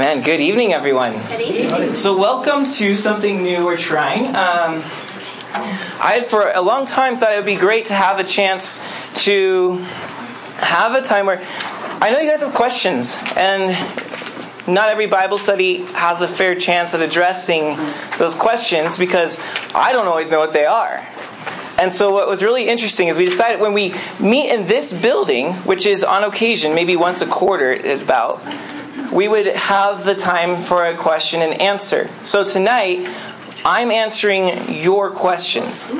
Man, good evening, everyone. Good evening. So, welcome to something new we're trying. Um, I had for a long time thought it would be great to have a chance to have a time where I know you guys have questions, and not every Bible study has a fair chance at addressing those questions because I don't always know what they are. And so, what was really interesting is we decided when we meet in this building, which is on occasion, maybe once a quarter, it's about, we would have the time for a question and answer. So, tonight, I'm answering your questions.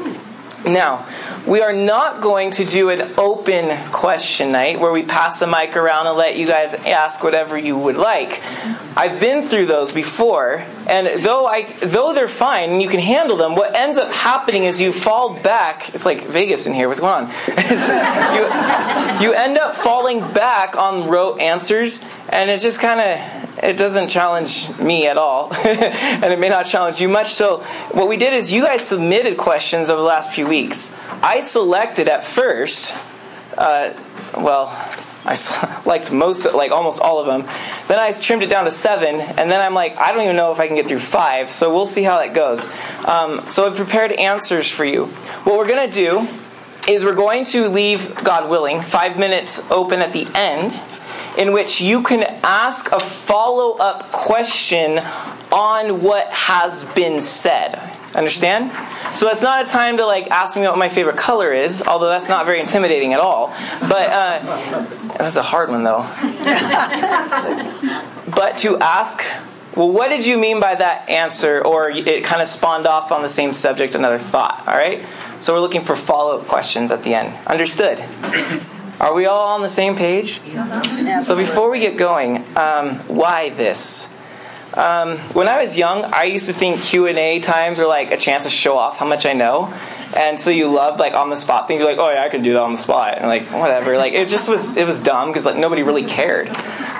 Now, we are not going to do an open question night where we pass the mic around and let you guys ask whatever you would like. I've been through those before, and though I though they're fine and you can handle them, what ends up happening is you fall back. It's like Vegas in here. What's going on? you, you end up falling back on rote answers, and it's just kind of it doesn't challenge me at all, and it may not challenge you much. So, what we did is you guys submitted questions over the last few weeks. I selected at first, uh, well, I liked most, like almost all of them. Then I trimmed it down to seven, and then I'm like, I don't even know if I can get through five. So we'll see how that goes. Um, so I've prepared answers for you. What we're gonna do is we're going to leave, God willing, five minutes open at the end in which you can ask a follow up question on what has been said. Understand? So that's not a time to like ask me what my favorite color is, although that's not very intimidating at all. But uh, that's a hard one though. but to ask, well, what did you mean by that answer? Or it kind of spawned off on the same subject, another thought. All right. So we're looking for follow up questions at the end. Understood? Are we all on the same page? So before we get going, um, why this? Um, when I was young, I used to think Q and A times were like a chance to show off how much I know, and so you loved like on the spot things. You're like, oh yeah, I can do that on the spot, and like whatever. Like it just was it was dumb because like nobody really cared.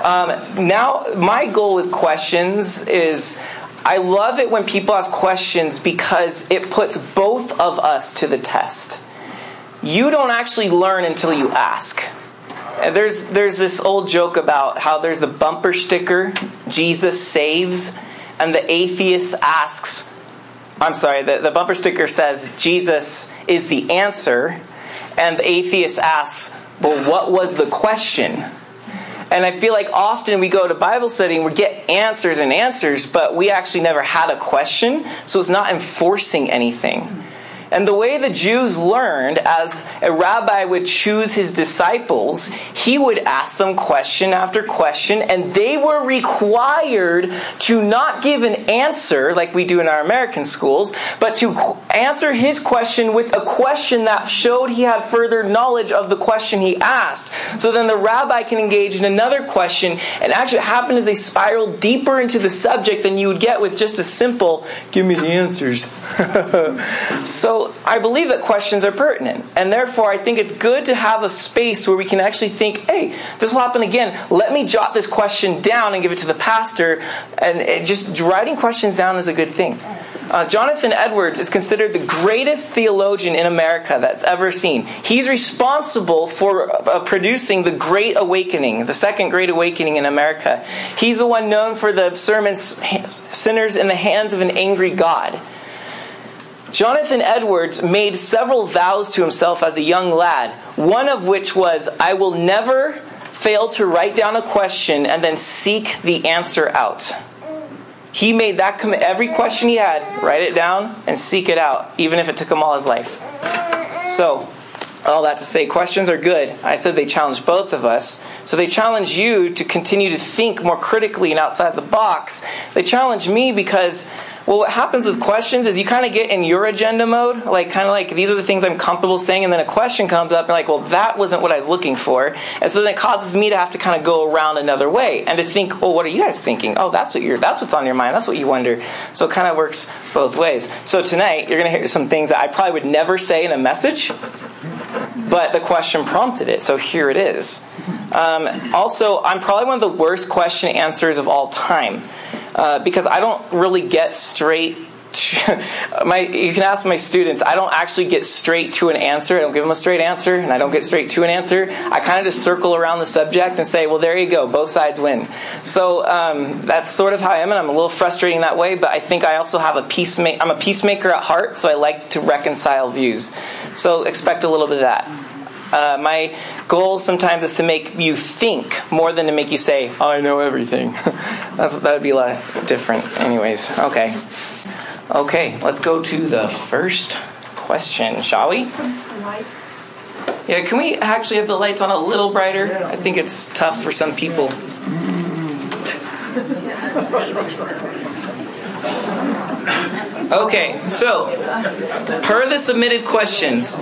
Um, now my goal with questions is. I love it when people ask questions because it puts both of us to the test you don't actually learn until you ask. There's, there's this old joke about how there's the bumper sticker, Jesus saves, and the atheist asks, I'm sorry, the, the bumper sticker says, Jesus is the answer, and the atheist asks, well, what was the question? And I feel like often we go to Bible study and we get answers and answers, but we actually never had a question, so it's not enforcing anything. And the way the Jews learned, as a rabbi would choose his disciples, he would ask them question after question, and they were required to not give an answer like we do in our American schools, but to answer his question with a question that showed he had further knowledge of the question he asked. So then the rabbi can engage in another question, and actually what happened is they spiraled deeper into the subject than you would get with just a simple, give me the answers. so I believe that questions are pertinent. And therefore, I think it's good to have a space where we can actually think, hey, this will happen again. Let me jot this question down and give it to the pastor. And just writing questions down is a good thing. Uh, Jonathan Edwards is considered the greatest theologian in America that's ever seen. He's responsible for uh, producing the Great Awakening, the second Great Awakening in America. He's the one known for the sermon Sinners in the Hands of an Angry God. Jonathan Edwards made several vows to himself as a young lad, one of which was, I will never fail to write down a question and then seek the answer out. He made that commit every question he had, write it down and seek it out, even if it took him all his life. So, all that to say, questions are good. I said they challenge both of us. So they challenge you to continue to think more critically and outside the box. They challenge me because well, what happens with questions is you kind of get in your agenda mode, like kind of like these are the things I'm comfortable saying, and then a question comes up, and like, well, that wasn't what I was looking for, and so then it causes me to have to kind of go around another way and to think, well, what are you guys thinking? Oh, that's what you're, that's what's on your mind, that's what you wonder. So it kind of works both ways. So tonight you're going to hear some things that I probably would never say in a message, but the question prompted it, so here it is. Um, also, I'm probably one of the worst question answers of all time uh, because I don't really get straight my you can ask my students i don't actually get straight to an answer. I don't give them a straight answer and i don't get straight to an answer. I kind of just circle around the subject and say well there you go both sides win. So um, that's sort of how i am and i'm a little frustrating that way but i think i also have a peacemaker i'm a peacemaker at heart so i like to reconcile views. So expect a little bit of that uh, my goal sometimes is to make you think more than to make you say, I know everything. that would be a lot different, anyways. Okay. Okay, let's go to the first question, shall we? Yeah, can we actually have the lights on a little brighter? I think it's tough for some people. Okay, so per the submitted questions,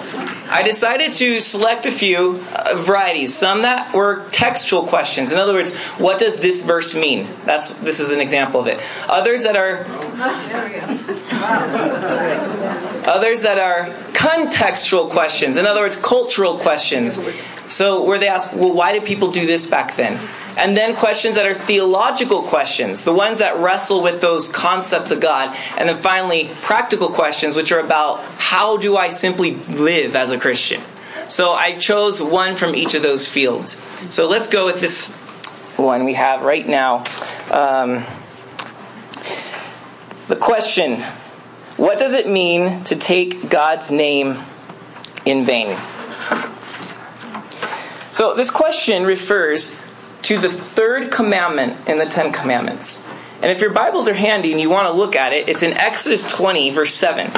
I decided to select a few uh, varieties. Some that were textual questions. In other words, what does this verse mean? That's this is an example of it. Others that are Others that are contextual questions. In other words, cultural questions. So where they ask, well, why did people do this back then? And then questions that are theological questions, the ones that wrestle with those concepts of God. And then finally, practical questions, which are about how do I simply live as a Christian? So I chose one from each of those fields. So let's go with this one we have right now. Um, the question What does it mean to take God's name in vain? So this question refers to the third commandment in the Ten Commandments. And if your Bibles are handy and you want to look at it, it's in Exodus 20, verse 7.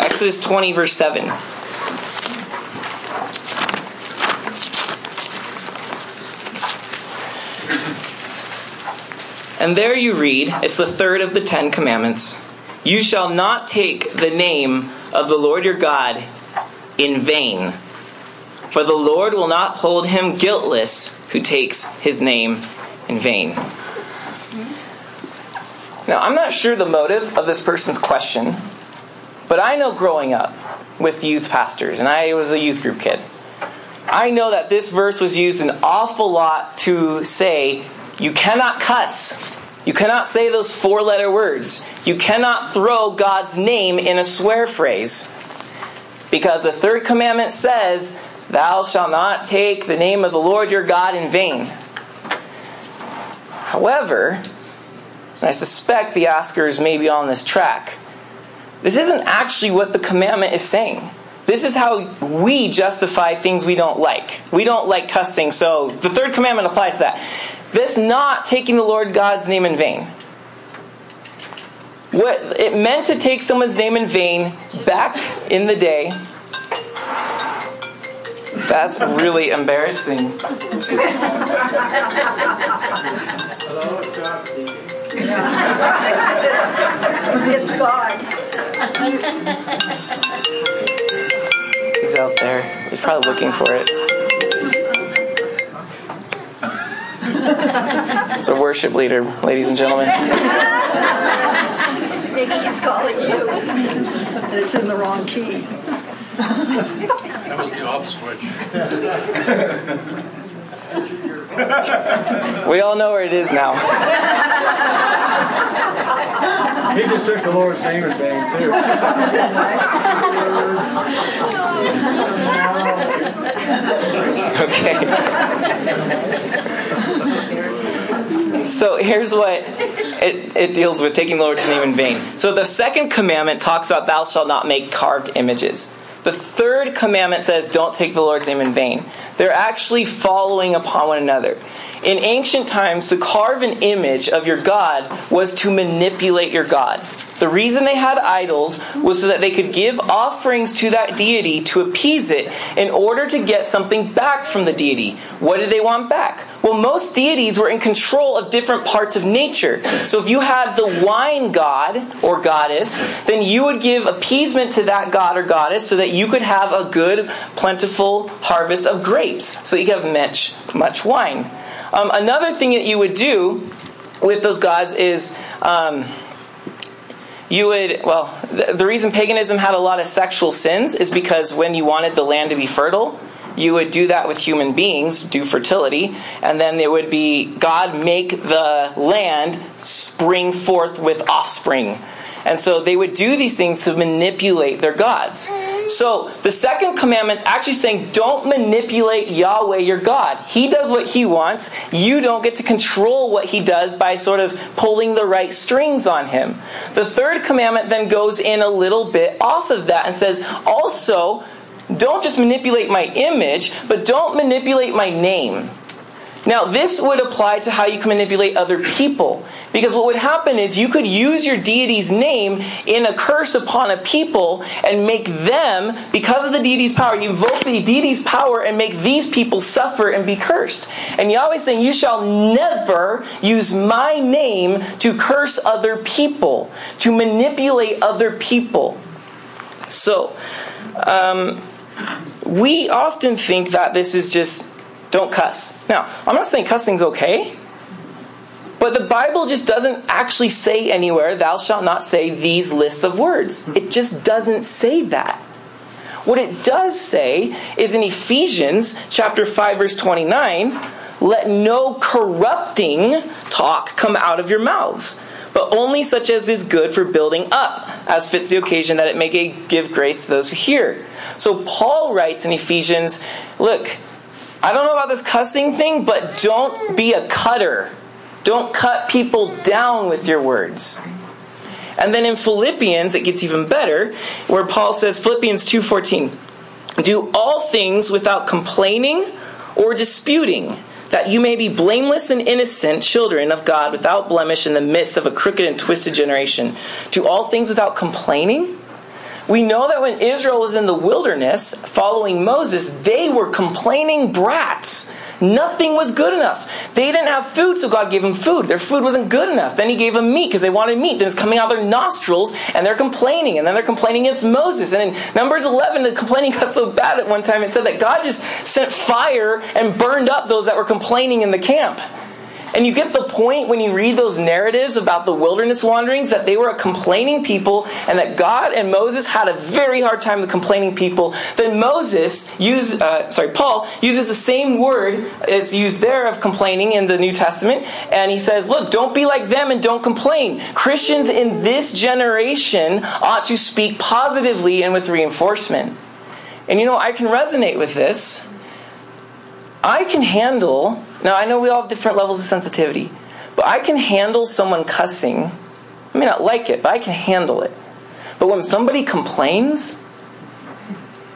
Exodus 20, verse 7. And there you read, it's the third of the Ten Commandments. You shall not take the name of the Lord your God in vain for the Lord will not hold him guiltless who takes his name in vain. Now, I'm not sure the motive of this person's question, but I know growing up with youth pastors, and I was a youth group kid, I know that this verse was used an awful lot to say, you cannot cuss. You cannot say those four letter words. You cannot throw God's name in a swear phrase. Because the third commandment says Thou shalt not take the name of the Lord your God in vain. However, I suspect the Oscars may be on this track. This isn't actually what the commandment is saying. This is how we justify things we don't like. We don't like cussing, so the third commandment applies to that. This not taking the Lord God's name in vain. What it meant to take someone's name in vain back in the day that's really embarrassing. Hello, it's God speaking. it's God. He's out there. He's probably looking for it. It's a worship leader, ladies and gentlemen. Maybe he's calling you. It's in the wrong key. That was the off switch. we all know where it is now. he just took the Lord's name in vain, too. okay. so here's what it, it deals with taking the Lord's name in vain. So the second commandment talks about thou shalt not make carved images. The third commandment says, don't take the Lord's name in vain. They're actually following upon one another. In ancient times, to carve an image of your God was to manipulate your God. The reason they had idols was so that they could give offerings to that deity to appease it in order to get something back from the deity. What did they want back? Well, most deities were in control of different parts of nature. So if you had the wine god or goddess, then you would give appeasement to that god or goddess so that you could have a good, plentiful harvest of grapes, so that you could have much, much wine. Um, another thing that you would do with those gods is. Um, you would, well, the, the reason paganism had a lot of sexual sins is because when you wanted the land to be fertile, you would do that with human beings, do fertility, and then it would be God make the land spring forth with offspring. And so they would do these things to manipulate their gods. So the second commandment actually saying, don't manipulate Yahweh your God. He does what he wants. You don't get to control what he does by sort of pulling the right strings on him. The third commandment then goes in a little bit off of that and says, also, don't just manipulate my image, but don't manipulate my name. Now, this would apply to how you can manipulate other people. Because what would happen is you could use your deity's name in a curse upon a people and make them, because of the deity's power, you invoke the deity's power and make these people suffer and be cursed. And Yahweh's saying, You shall never use my name to curse other people, to manipulate other people. So, um, we often think that this is just don't cuss. Now, I'm not saying cussing's okay. But the Bible just doesn't actually say anywhere, thou shalt not say these lists of words. It just doesn't say that. What it does say is in Ephesians chapter 5 verse 29, let no corrupting talk come out of your mouths, but only such as is good for building up, as fits the occasion that it may give grace to those who hear. So Paul writes in Ephesians, look, I don't know about this cussing thing, but don't be a cutter. Don't cut people down with your words. And then in Philippians, it gets even better, where Paul says, Philippians 2.14, Do all things without complaining or disputing, that you may be blameless and innocent children of God without blemish in the midst of a crooked and twisted generation. Do all things without complaining? We know that when Israel was in the wilderness following Moses, they were complaining brats. Nothing was good enough. They didn't have food, so God gave them food. Their food wasn't good enough. Then He gave them meat because they wanted meat. Then it's coming out of their nostrils, and they're complaining. And then they're complaining against Moses. And in Numbers 11, the complaining got so bad at one time, it said that God just sent fire and burned up those that were complaining in the camp. And you get the point when you read those narratives about the wilderness wanderings that they were a complaining people and that God and Moses had a very hard time with complaining people. Then Moses used, uh, sorry, Paul uses the same word as used there of complaining in the New Testament. And he says, look, don't be like them and don't complain. Christians in this generation ought to speak positively and with reinforcement. And you know, I can resonate with this. I can handle now, I know we all have different levels of sensitivity, but I can handle someone cussing. I may not like it, but I can handle it. But when somebody complains,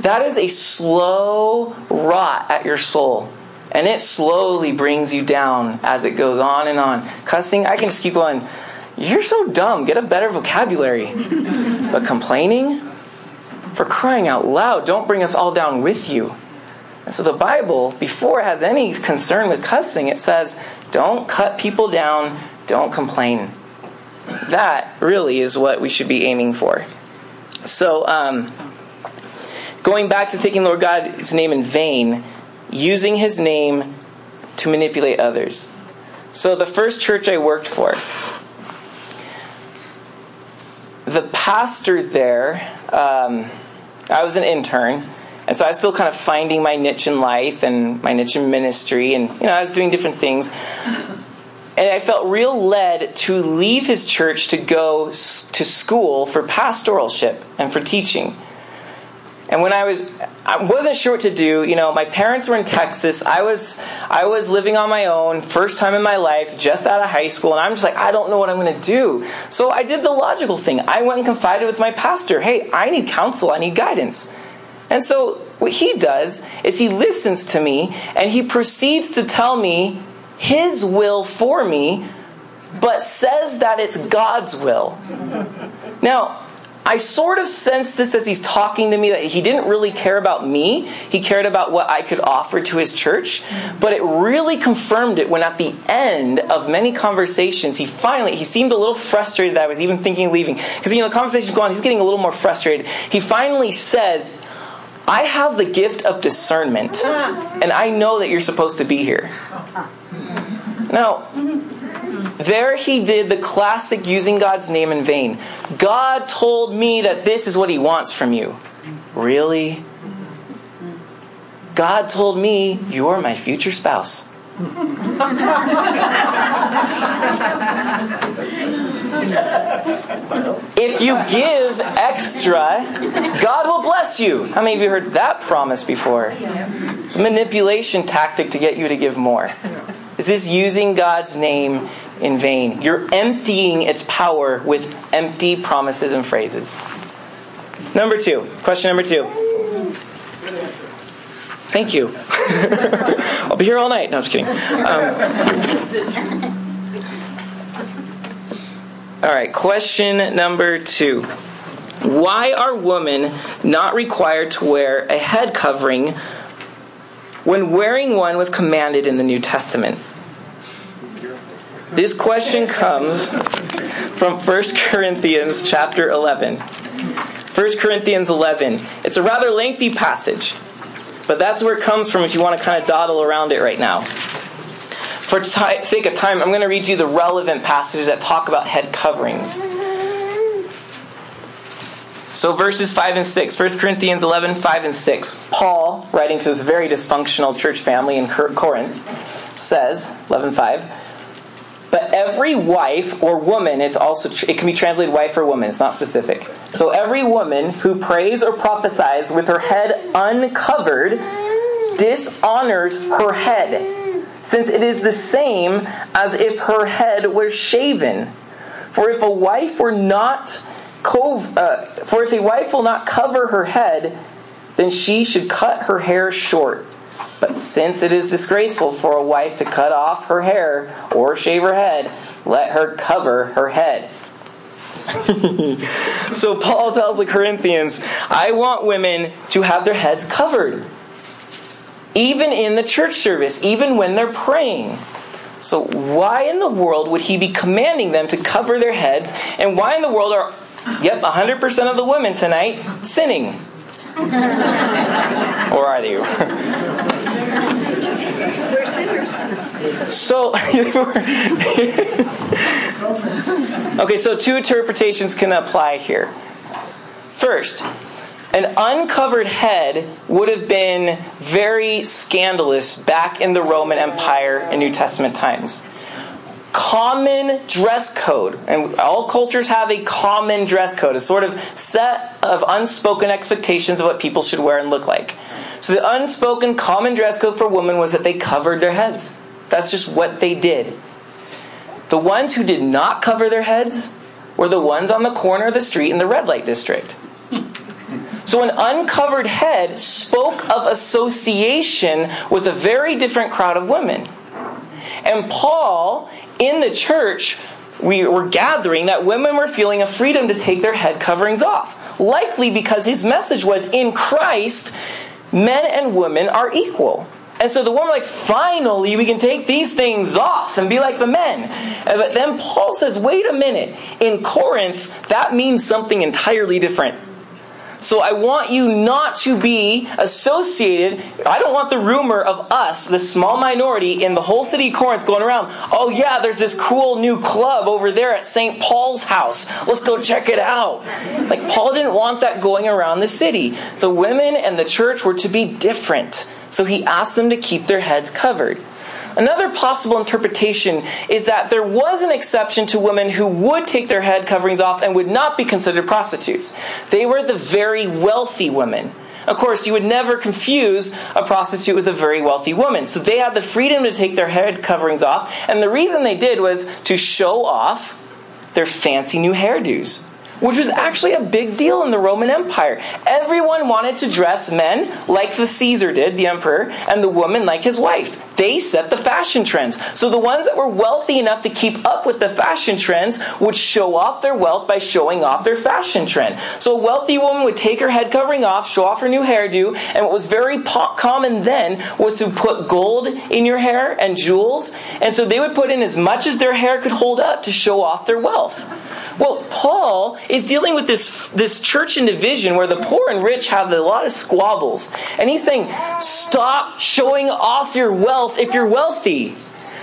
that is a slow rot at your soul. And it slowly brings you down as it goes on and on. Cussing, I can just keep going, you're so dumb, get a better vocabulary. but complaining, for crying out loud, don't bring us all down with you. And so the Bible, before it has any concern with cussing, it says, don't cut people down, don't complain. That really is what we should be aiming for. So, um, going back to taking Lord God's name in vain, using his name to manipulate others. So, the first church I worked for, the pastor there, um, I was an intern and so I was still kind of finding my niche in life and my niche in ministry, and you know, I was doing different things. And I felt real led to leave his church to go to school for pastoralship and for teaching. And when I was, I wasn't sure what to do. You know, my parents were in Texas. I was, I was living on my own, first time in my life, just out of high school, and I'm just like, I don't know what I'm going to do. So I did the logical thing. I went and confided with my pastor. Hey, I need counsel. I need guidance. And so what he does is he listens to me and he proceeds to tell me his will for me, but says that it's God's will. Now, I sort of sense this as he's talking to me that he didn't really care about me. He cared about what I could offer to his church. But it really confirmed it when at the end of many conversations, he finally, he seemed a little frustrated that I was even thinking of leaving. Because, you know, the conversation's going on, he's getting a little more frustrated. He finally says, I have the gift of discernment, and I know that you're supposed to be here. Now, there he did the classic using God's name in vain. God told me that this is what he wants from you. Really? God told me you're my future spouse. if you give extra, God will bless you. How many of you heard that promise before? It's a manipulation tactic to get you to give more. Is this using God's name in vain? You're emptying its power with empty promises and phrases. Number two, question number two. Thank you. I'll be here all night. No, I'm just kidding. Um, all right, question number two. Why are women not required to wear a head covering when wearing one was commanded in the New Testament? This question comes from 1 Corinthians chapter 11. 1 Corinthians 11. It's a rather lengthy passage, but that's where it comes from if you want to kind of dawdle around it right now. For t- sake of time, I'm going to read you the relevant passages that talk about head coverings. So, verses 5 and 6, 1 Corinthians 11, 5 and 6. Paul, writing to this very dysfunctional church family in Corinth, says, 11, 5. But every wife or woman, it's also it can be translated wife or woman. It's not specific. So every woman who prays or prophesies with her head uncovered dishonors her head, since it is the same as if her head were shaven. For if a wife were not co- uh, for if a wife will not cover her head, then she should cut her hair short. But since it is disgraceful for a wife to cut off her hair or shave her head, let her cover her head. so Paul tells the Corinthians, I want women to have their heads covered. Even in the church service, even when they're praying. So why in the world would he be commanding them to cover their heads? And why in the world are, yep, 100% of the women tonight sinning? or are they? We're sinners. So, okay, so two interpretations can apply here. First, an uncovered head would have been very scandalous back in the Roman Empire in New Testament times. Common dress code, and all cultures have a common dress code, a sort of set of unspoken expectations of what people should wear and look like. So the unspoken common dress code for women was that they covered their heads. That's just what they did. The ones who did not cover their heads were the ones on the corner of the street in the red light district. So an uncovered head spoke of association with a very different crowd of women. And Paul, in the church, we were gathering that women were feeling a freedom to take their head coverings off. Likely because his message was in Christ, men and women are equal. And so the woman, like, finally, we can take these things off and be like the men. Uh, but then Paul says, wait a minute. In Corinth, that means something entirely different. So I want you not to be associated. I don't want the rumor of us, the small minority in the whole city of Corinth, going around. Oh, yeah, there's this cool new club over there at St. Paul's house. Let's go check it out. Like, Paul didn't want that going around the city. The women and the church were to be different. So he asked them to keep their heads covered. Another possible interpretation is that there was an exception to women who would take their head coverings off and would not be considered prostitutes. They were the very wealthy women. Of course, you would never confuse a prostitute with a very wealthy woman. So they had the freedom to take their head coverings off, and the reason they did was to show off their fancy new hairdos which was actually a big deal in the Roman Empire. Everyone wanted to dress men like the Caesar did, the emperor, and the woman like his wife. They set the fashion trends. So the ones that were wealthy enough to keep up with the fashion trends would show off their wealth by showing off their fashion trend. So a wealthy woman would take her head covering off, show off her new hairdo, and what was very po- common then was to put gold in your hair and jewels. And so they would put in as much as their hair could hold up to show off their wealth. Well, Paul is dealing with this, this church in division where the poor and rich have a lot of squabbles. And he's saying, stop showing off your wealth if you're wealthy.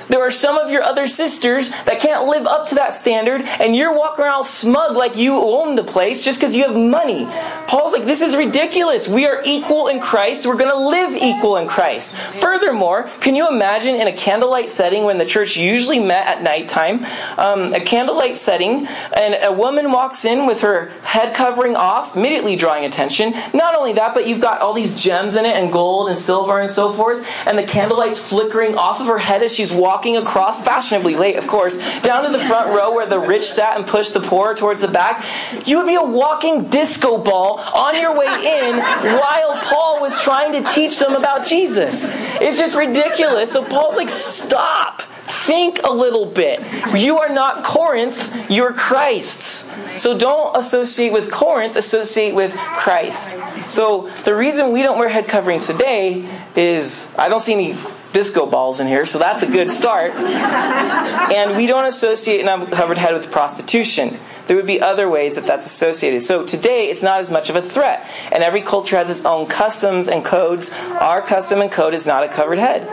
There are some of your other sisters that can't live up to that standard, and you're walking around smug like you own the place just because you have money. Paul's like, this is ridiculous. We are equal in Christ. We're going to live equal in Christ. Furthermore, can you imagine in a candlelight setting when the church usually met at nighttime, um, a candlelight setting, and a woman walks in with her head covering off, immediately drawing attention. Not only that, but you've got all these gems in it, and gold and silver and so forth, and the candlelight's flickering off of her head as she's walking across, fashionably late, of course, down to the front row where the rich sat and pushed the poor towards the back. You would be a walking disco ball on your way in while Paul was trying to teach them about Jesus. It's just ridiculous. So Paul's like, stop. Think a little bit. You are not Corinth, you're Christ's. So don't associate with Corinth, associate with Christ. So the reason we don't wear head coverings today is I don't see any disco balls in here, so that's a good start. And we don't associate an uncovered head with prostitution. There would be other ways that that's associated. So today, it's not as much of a threat. And every culture has its own customs and codes. Our custom and code is not a covered head.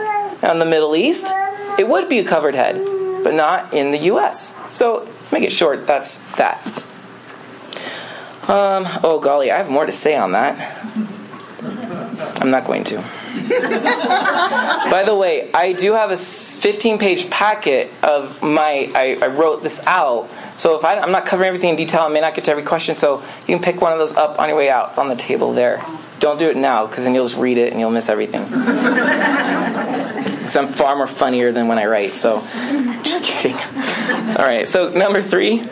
Now, in the Middle East, it would be a covered head, but not in the U.S. So, make it short, that's that. Um, oh, golly, I have more to say on that. I'm not going to. By the way, I do have a 15 page packet of my. I, I wrote this out. So if I, I'm not covering everything in detail, I may not get to every question. So you can pick one of those up on your way out. It's on the table there. Don't do it now, because then you'll just read it and you'll miss everything. Because I'm far more funnier than when I write. So just kidding. All right. So number three.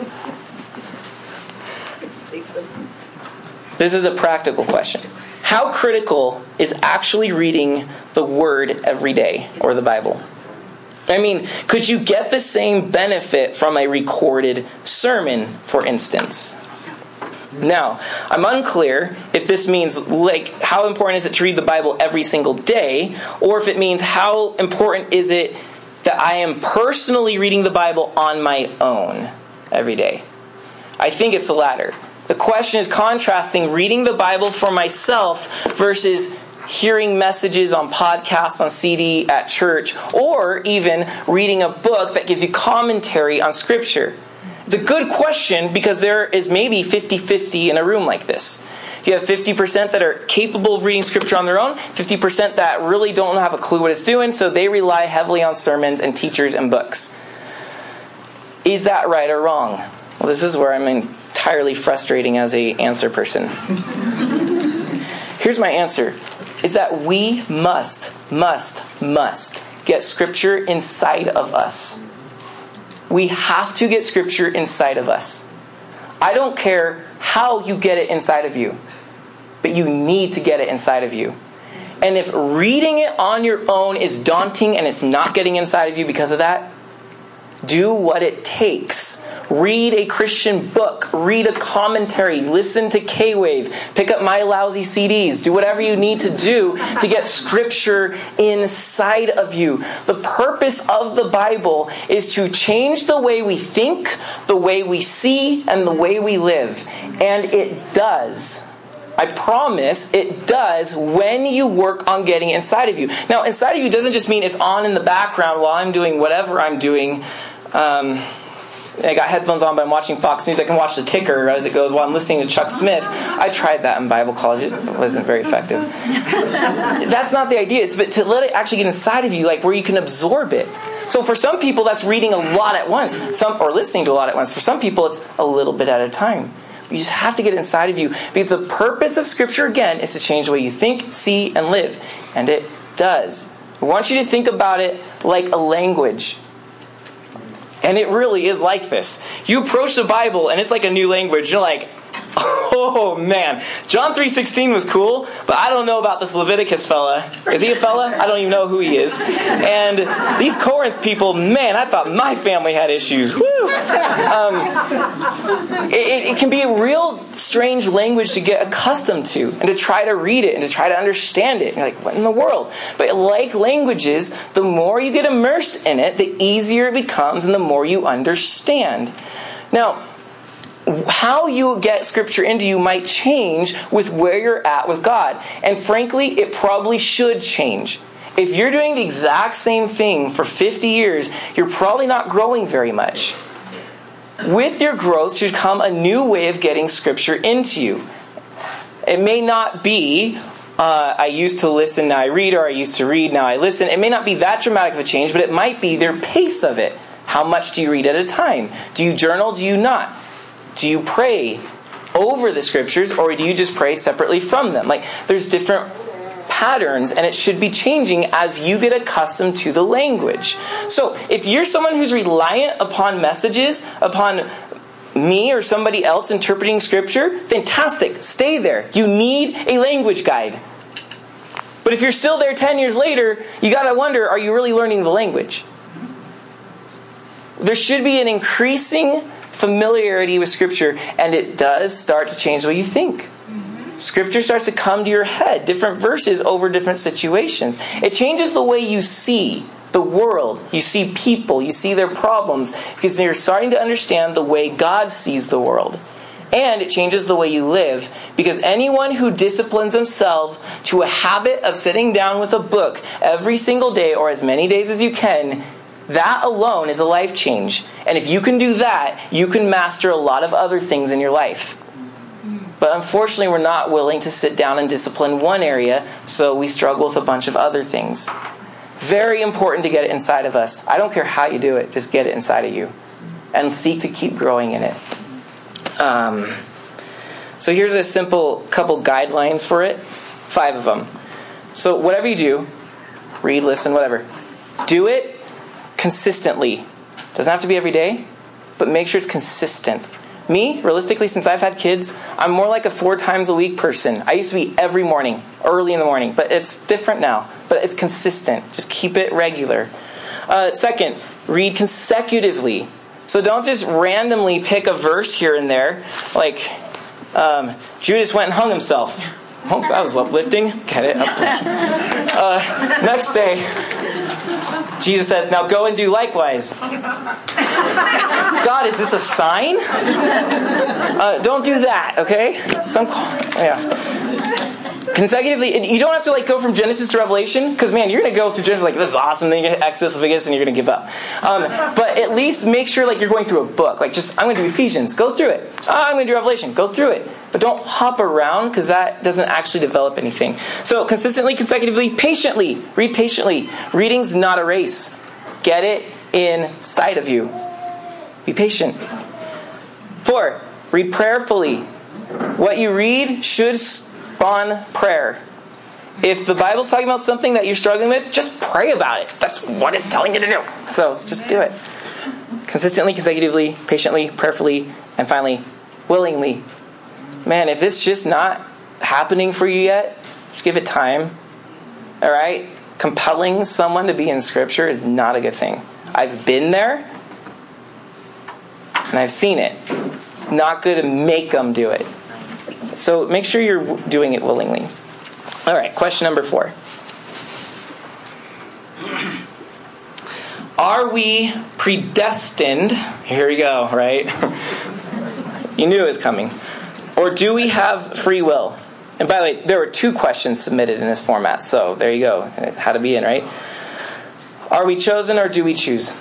This is a practical question. How critical is actually reading the Word every day or the Bible? I mean, could you get the same benefit from a recorded sermon, for instance? Now, I'm unclear if this means like how important is it to read the Bible every single day, or if it means how important is it that I am personally reading the Bible on my own every day. I think it's the latter. The question is contrasting reading the Bible for myself versus hearing messages on podcasts, on CD, at church, or even reading a book that gives you commentary on Scripture. It's a good question because there is maybe 50 50 in a room like this. You have 50% that are capable of reading Scripture on their own, 50% that really don't have a clue what it's doing, so they rely heavily on sermons and teachers and books. Is that right or wrong? Well, this is where I'm entirely frustrating as a answer person. Here's my answer is that we must, must, must get Scripture inside of us. We have to get Scripture inside of us. I don't care how you get it inside of you, but you need to get it inside of you. And if reading it on your own is daunting and it's not getting inside of you because of that, do what it takes. Read a Christian book, read a commentary, listen to K Wave, pick up my lousy CDs, do whatever you need to do to get scripture inside of you. The purpose of the Bible is to change the way we think, the way we see, and the way we live. And it does. I promise it does when you work on getting inside of you. Now, inside of you doesn't just mean it's on in the background while I'm doing whatever I'm doing. Um, I got headphones on, but I'm watching Fox News. I can watch the ticker as it goes while I'm listening to Chuck Smith. I tried that in Bible college. It wasn't very effective. That's not the idea. It's but to let it actually get inside of you, like where you can absorb it. So for some people, that's reading a lot at once, some or listening to a lot at once. For some people, it's a little bit at a time. You just have to get it inside of you because the purpose of Scripture again is to change the way you think, see, and live, and it does. I want you to think about it like a language. And it really is like this. You approach the Bible and it's like a new language. You're like, oh man, John 3.16 was cool, but I don't know about this Leviticus fella. Is he a fella? I don't even know who he is. And these Corinth people, man, I thought my family had issues. Woo! Um, it, it can be a real strange language to get accustomed to and to try to read it and to try to understand it. You're like, what in the world? But like languages, the more you get immersed in it, the easier it becomes and the more you understand. Now, how you get scripture into you might change with where you're at with God. And frankly, it probably should change. If you're doing the exact same thing for 50 years, you're probably not growing very much. With your growth should come a new way of getting Scripture into you. It may not be, uh, I used to listen, now I read, or I used to read, now I listen. It may not be that dramatic of a change, but it might be their pace of it. How much do you read at a time? Do you journal? Do you not? Do you pray over the scriptures, or do you just pray separately from them? Like, there's different patterns, and it should be changing as you get accustomed to the language. So, if you're someone who's reliant upon messages, upon me or somebody else interpreting scripture, fantastic. Stay there. You need a language guide. But if you're still there 10 years later, you got to wonder are you really learning the language? There should be an increasing familiarity with scripture, and it does start to change the way you think. Scripture starts to come to your head, different verses over different situations. It changes the way you see the world, you see people, you see their problems, because you're starting to understand the way God sees the world. And it changes the way you live, because anyone who disciplines themselves to a habit of sitting down with a book every single day or as many days as you can, that alone is a life change. And if you can do that, you can master a lot of other things in your life. But unfortunately, we're not willing to sit down and discipline one area, so we struggle with a bunch of other things. Very important to get it inside of us. I don't care how you do it, just get it inside of you and seek to keep growing in it. Um, so here's a simple couple guidelines for it five of them. So, whatever you do, read, listen, whatever, do it consistently. Doesn't have to be every day, but make sure it's consistent. Me, realistically, since I've had kids, I'm more like a four times a week person. I used to be every morning, early in the morning, but it's different now. But it's consistent. Just keep it regular. Uh, second, read consecutively. So don't just randomly pick a verse here and there. Like, um, Judas went and hung himself. Oh, that was uplifting. Get it? Uh, next day, Jesus says, Now go and do likewise. God, is this a sign? Uh, don't do that, okay? Some, call, yeah. Consecutively, you don't have to like go from Genesis to Revelation, because man, you're gonna go through Genesis like this is awesome, then you get Exodus, Leviticus, and you're gonna give up. Um, but at least make sure like you're going through a book. Like just I'm gonna do Ephesians, go through it. Oh, I'm gonna do Revelation, go through it. But don't hop around because that doesn't actually develop anything. So consistently, consecutively, patiently, read patiently. Reading's not a race. Get it inside of you. Be patient. Four, read prayerfully. What you read should spawn prayer. If the Bible's talking about something that you're struggling with, just pray about it. That's what it's telling you to do. So just do it. Consistently, consecutively, patiently, prayerfully, and finally, willingly. Man, if this just not happening for you yet, just give it time. All right? Compelling someone to be in Scripture is not a good thing. I've been there, and I've seen it. It's not good to make them do it. So make sure you're doing it willingly. All right, question number four. Are we predestined? Here we go, right? you knew it was coming. Or do we have free will? And by the way, there were two questions submitted in this format, so there you go. How to be in, right? Are we chosen or do we choose?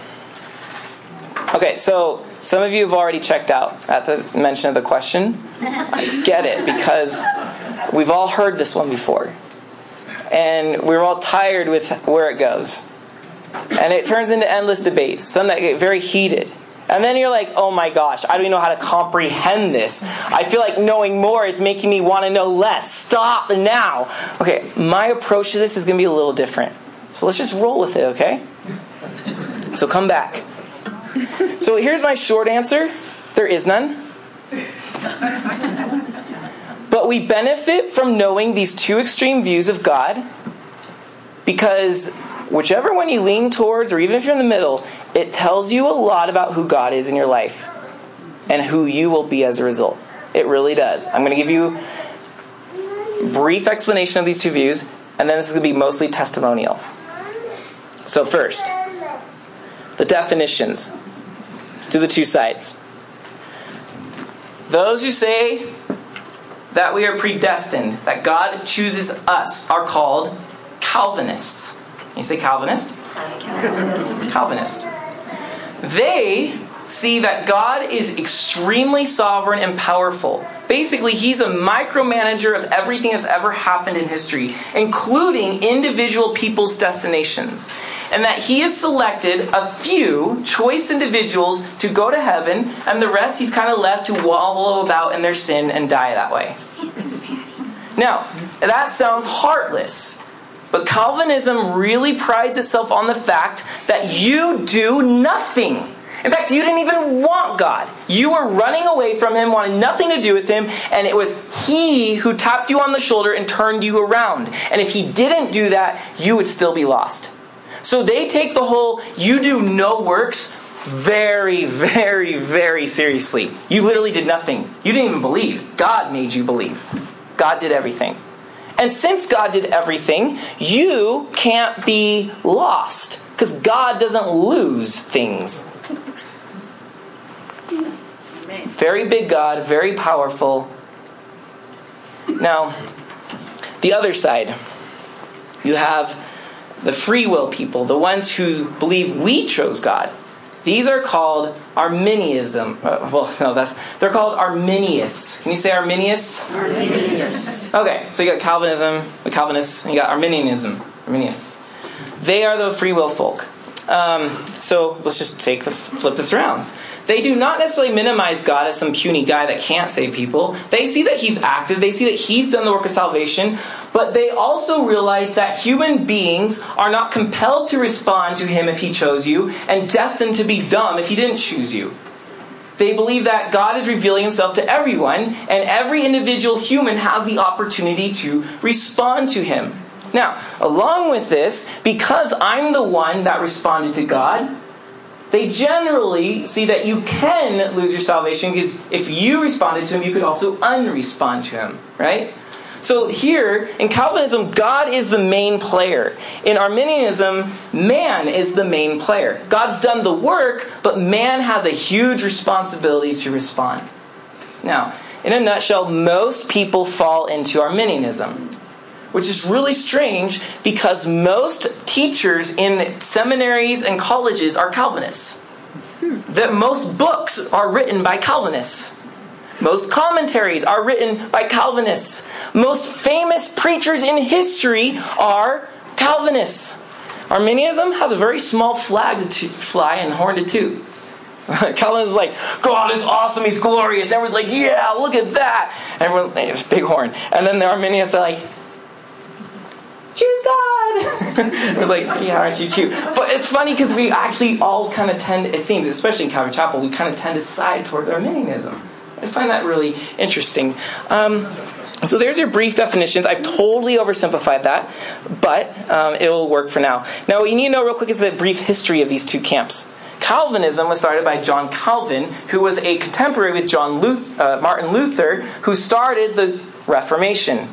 Okay, so some of you have already checked out at the mention of the question. I get it because we've all heard this one before. And we're all tired with where it goes. And it turns into endless debates, some that get very heated. And then you're like, oh my gosh, I don't even know how to comprehend this. I feel like knowing more is making me want to know less. Stop now. Okay, my approach to this is going to be a little different. So let's just roll with it, okay? So come back. So here's my short answer there is none. But we benefit from knowing these two extreme views of God because whichever one you lean towards, or even if you're in the middle, it tells you a lot about who God is in your life and who you will be as a result. It really does. I'm going to give you brief explanation of these two views, and then this is going to be mostly testimonial. So first, the definitions. Do the two sides. Those who say that we are predestined, that God chooses us, are called Calvinists. You say Calvinist? Calvinist. Calvinist. They see that God is extremely sovereign and powerful. Basically, he's a micromanager of everything that's ever happened in history, including individual people's destinations. And that he has selected a few choice individuals to go to heaven, and the rest he's kind of left to wallow about in their sin and die that way. Now, that sounds heartless. But Calvinism really prides itself on the fact that you do nothing. In fact, you didn't even want God. You were running away from Him, wanted nothing to do with Him, and it was He who tapped you on the shoulder and turned you around. And if He didn't do that, you would still be lost. So they take the whole you do no works very, very, very seriously. You literally did nothing. You didn't even believe. God made you believe. God did everything. And since God did everything, you can't be lost because God doesn't lose things. Very big God, very powerful. Now, the other side, you have the free will people, the ones who believe we chose God. These are called Arminianism. Uh, well, no, that's they're called Arminius. Can you say Arminius? Arminius. Okay, so you got Calvinism, the Calvinists, and you got Arminianism. Arminius. They are the free will folk. Um, so let's just take this, flip this around. They do not necessarily minimize God as some puny guy that can't save people. They see that He's active, they see that He's done the work of salvation, but they also realize that human beings are not compelled to respond to Him if He chose you, and destined to be dumb if He didn't choose you. They believe that God is revealing Himself to everyone, and every individual human has the opportunity to respond to Him. Now, along with this, because I'm the one that responded to God, they generally see that you can lose your salvation because if you responded to him, you could also unrespond to him, right? So here, in Calvinism, God is the main player. In Arminianism, man is the main player. God's done the work, but man has a huge responsibility to respond. Now, in a nutshell, most people fall into Arminianism which is really strange because most teachers in seminaries and colleges are Calvinists. That most books are written by Calvinists. Most commentaries are written by Calvinists. Most famous preachers in history are Calvinists. Arminianism has a very small flag to fly and horn to toot. Calvin's like, God is awesome, He's glorious. Everyone's like, yeah, look at that. Everyone, it's big horn. And then the Arminians are like, choose God. it was like, yeah, aren't you cute? But it's funny because we actually all kind of tend, it seems, especially in Calvary Chapel, we kind of tend to side towards Arminianism. I find that really interesting. Um, so there's your brief definitions. I've totally oversimplified that, but um, it will work for now. Now, what you need to know real quick is the brief history of these two camps. Calvinism was started by John Calvin, who was a contemporary with John Luther, uh, Martin Luther, who started the Reformation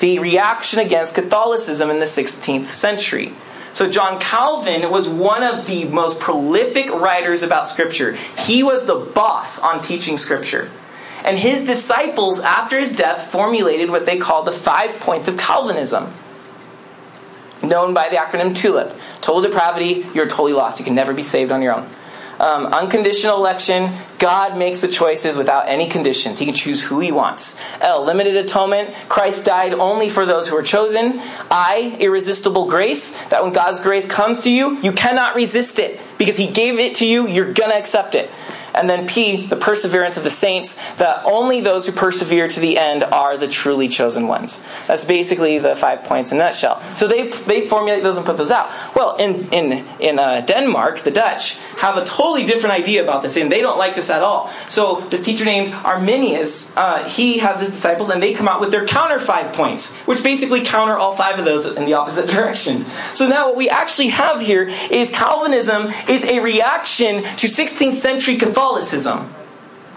the reaction against Catholicism in the 16th century. So, John Calvin was one of the most prolific writers about Scripture. He was the boss on teaching Scripture. And his disciples, after his death, formulated what they call the five points of Calvinism, known by the acronym TULIP. Total depravity, you're totally lost. You can never be saved on your own. Um, unconditional election, God makes the choices without any conditions. He can choose who he wants. L, limited atonement, Christ died only for those who are chosen. I, irresistible grace, that when God's grace comes to you, you cannot resist it because he gave it to you, you're going to accept it. And then P, the perseverance of the saints, that only those who persevere to the end are the truly chosen ones. That's basically the five points in a nutshell. So they, they formulate those and put those out. Well, in, in, in uh, Denmark, the Dutch have a totally different idea about this, and they don't like this at all. So this teacher named Arminius, uh, he has his disciples, and they come out with their counter five points, which basically counter all five of those in the opposite direction. So now what we actually have here is Calvinism is a reaction to 16th century Catholicism Catholicism.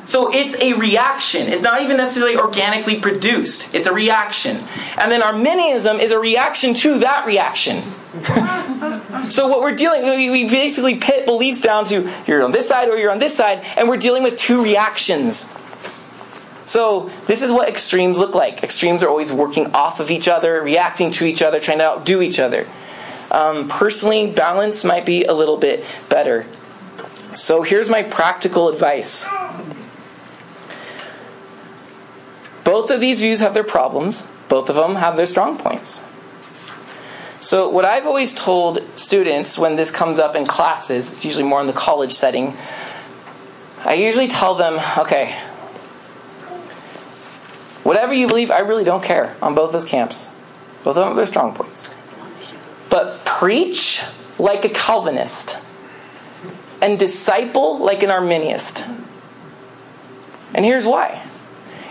So it's a reaction. It's not even necessarily organically produced. It's a reaction. And then Arminianism is a reaction to that reaction. so what we're dealing we basically pit beliefs down to you're on this side or you're on this side and we're dealing with two reactions. So this is what extremes look like. Extremes are always working off of each other, reacting to each other, trying to outdo each other. Um, personally, balance might be a little bit better. So here's my practical advice. Both of these views have their problems, both of them have their strong points. So, what I've always told students when this comes up in classes, it's usually more in the college setting, I usually tell them, okay, whatever you believe, I really don't care on both those camps. Both of them have their strong points. But preach like a Calvinist and disciple like an Arminianist. And here's why.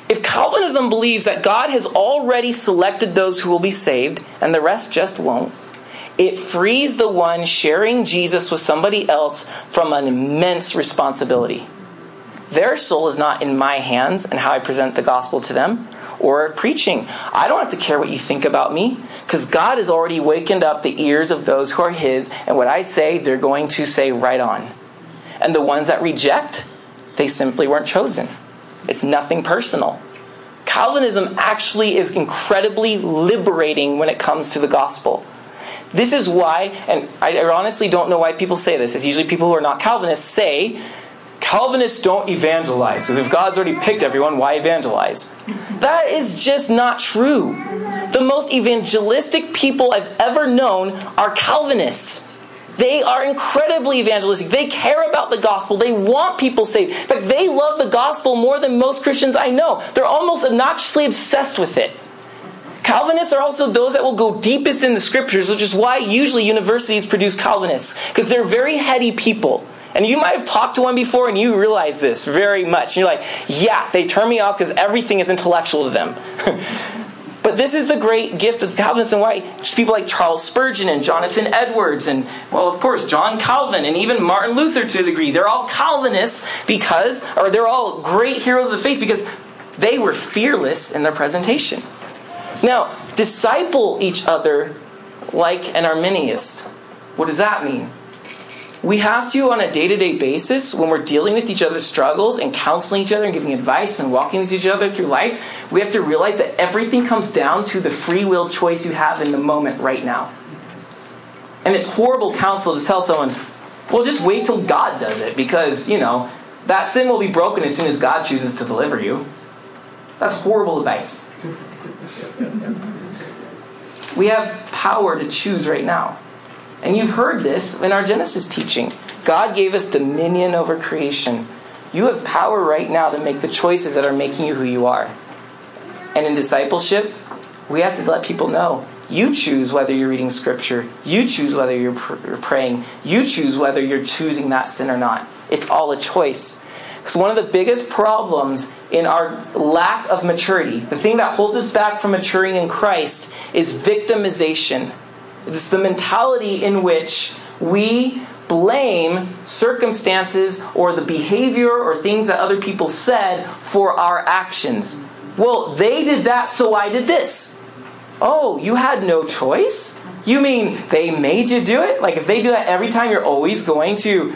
If Calvinism believes that God has already selected those who will be saved and the rest just won't, it frees the one sharing Jesus with somebody else from an immense responsibility. Their soul is not in my hands and how I present the gospel to them or preaching. I don't have to care what you think about me because God has already wakened up the ears of those who are His, and what I say, they're going to say right on. And the ones that reject, they simply weren't chosen. It's nothing personal. Calvinism actually is incredibly liberating when it comes to the gospel. This is why, and I honestly don't know why people say this. It's usually people who are not Calvinists say, Calvinists don't evangelize, because if God's already picked everyone, why evangelize? That is just not true. The most evangelistic people I've ever known are Calvinists. They are incredibly evangelistic. They care about the gospel. They want people saved. In fact, they love the gospel more than most Christians I know. They're almost obnoxiously obsessed with it. Calvinists are also those that will go deepest in the scriptures, which is why usually universities produce Calvinists, because they're very heady people. And you might have talked to one before and you realize this very much. And you're like, yeah, they turn me off because everything is intellectual to them. But this is the great gift of Calvinists and why people like Charles Spurgeon and Jonathan Edwards and, well, of course, John Calvin and even Martin Luther to a degree. They're all Calvinists because, or they're all great heroes of the faith because they were fearless in their presentation. Now, disciple each other like an Arminianist. What does that mean? We have to, on a day to day basis, when we're dealing with each other's struggles and counseling each other and giving advice and walking with each other through life, we have to realize that everything comes down to the free will choice you have in the moment right now. And it's horrible counsel to tell someone, well, just wait till God does it because, you know, that sin will be broken as soon as God chooses to deliver you. That's horrible advice. We have power to choose right now. And you've heard this in our Genesis teaching. God gave us dominion over creation. You have power right now to make the choices that are making you who you are. And in discipleship, we have to let people know you choose whether you're reading scripture, you choose whether you're, pr- you're praying, you choose whether you're choosing that sin or not. It's all a choice. Because one of the biggest problems in our lack of maturity, the thing that holds us back from maturing in Christ, is victimization. It's the mentality in which we blame circumstances or the behavior or things that other people said for our actions. Well, they did that, so I did this. Oh, you had no choice? You mean they made you do it? Like if they do that every time, you're always going to.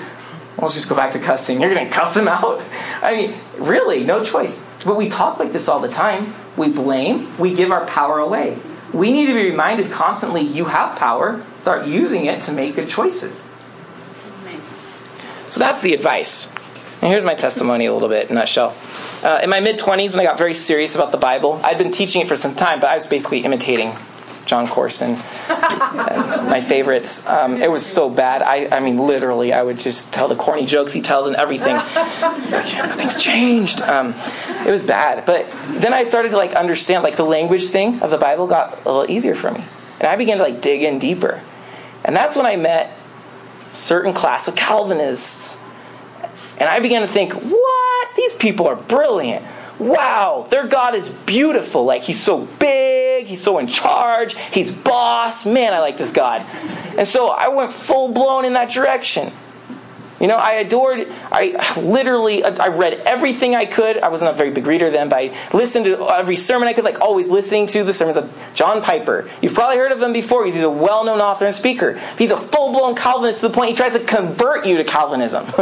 Let's just go back to cussing. You're going to cuss them out? I mean, really, no choice. But we talk like this all the time. We blame, we give our power away we need to be reminded constantly you have power. Start using it to make good choices. So that's the advice. And here's my testimony a little bit in a nutshell. Uh, in my mid 20s, when I got very serious about the Bible, I'd been teaching it for some time, but I was basically imitating Jon Courson, my favorites. Um, it was so bad. I, I mean, literally, I would just tell the corny jokes he tells and everything. Nothing's changed. Um, it was bad. But then I started to like understand, like the language thing of the Bible got a little easier for me, and I began to like dig in deeper. And that's when I met certain class of Calvinists, and I began to think, what? These people are brilliant wow, their God is beautiful. Like, he's so big, he's so in charge, he's boss. Man, I like this God. And so I went full blown in that direction. You know, I adored, I literally, I read everything I could. I wasn't a very big reader then, but I listened to every sermon I could, like always listening to the sermons of John Piper. You've probably heard of him before because he's a well known author and speaker. He's a full blown Calvinist to the point he tries to convert you to Calvinism.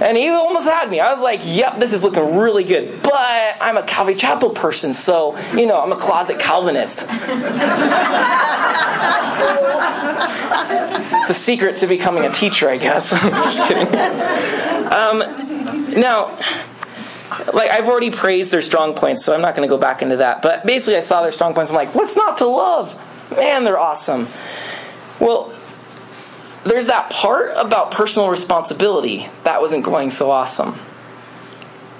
and he almost had me. I was like, yep, this is looking really good. But I'm a Calvary Chapel person, so, you know, I'm a closet Calvinist. it's the secret to becoming a teacher, I guess. Just kidding. Um, now, like I've already praised their strong points, so I'm not going to go back into that. But basically, I saw their strong points. I'm like, what's not to love? Man, they're awesome. Well, there's that part about personal responsibility that wasn't going so awesome.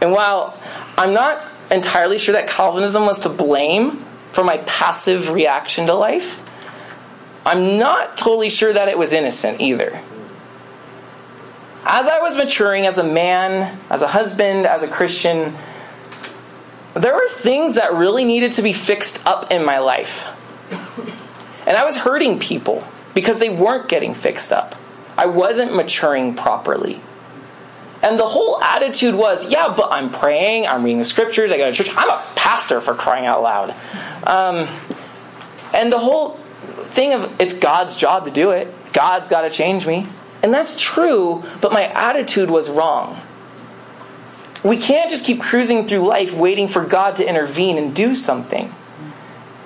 And while I'm not entirely sure that Calvinism was to blame for my passive reaction to life, I'm not totally sure that it was innocent either. As I was maturing as a man, as a husband, as a Christian, there were things that really needed to be fixed up in my life. And I was hurting people because they weren't getting fixed up. I wasn't maturing properly. And the whole attitude was, yeah, but I'm praying, I'm reading the scriptures, I go to church, I'm a pastor for crying out loud. Um, and the whole thing of it's God's job to do it, God's got to change me. And that's true, but my attitude was wrong. We can't just keep cruising through life waiting for God to intervene and do something.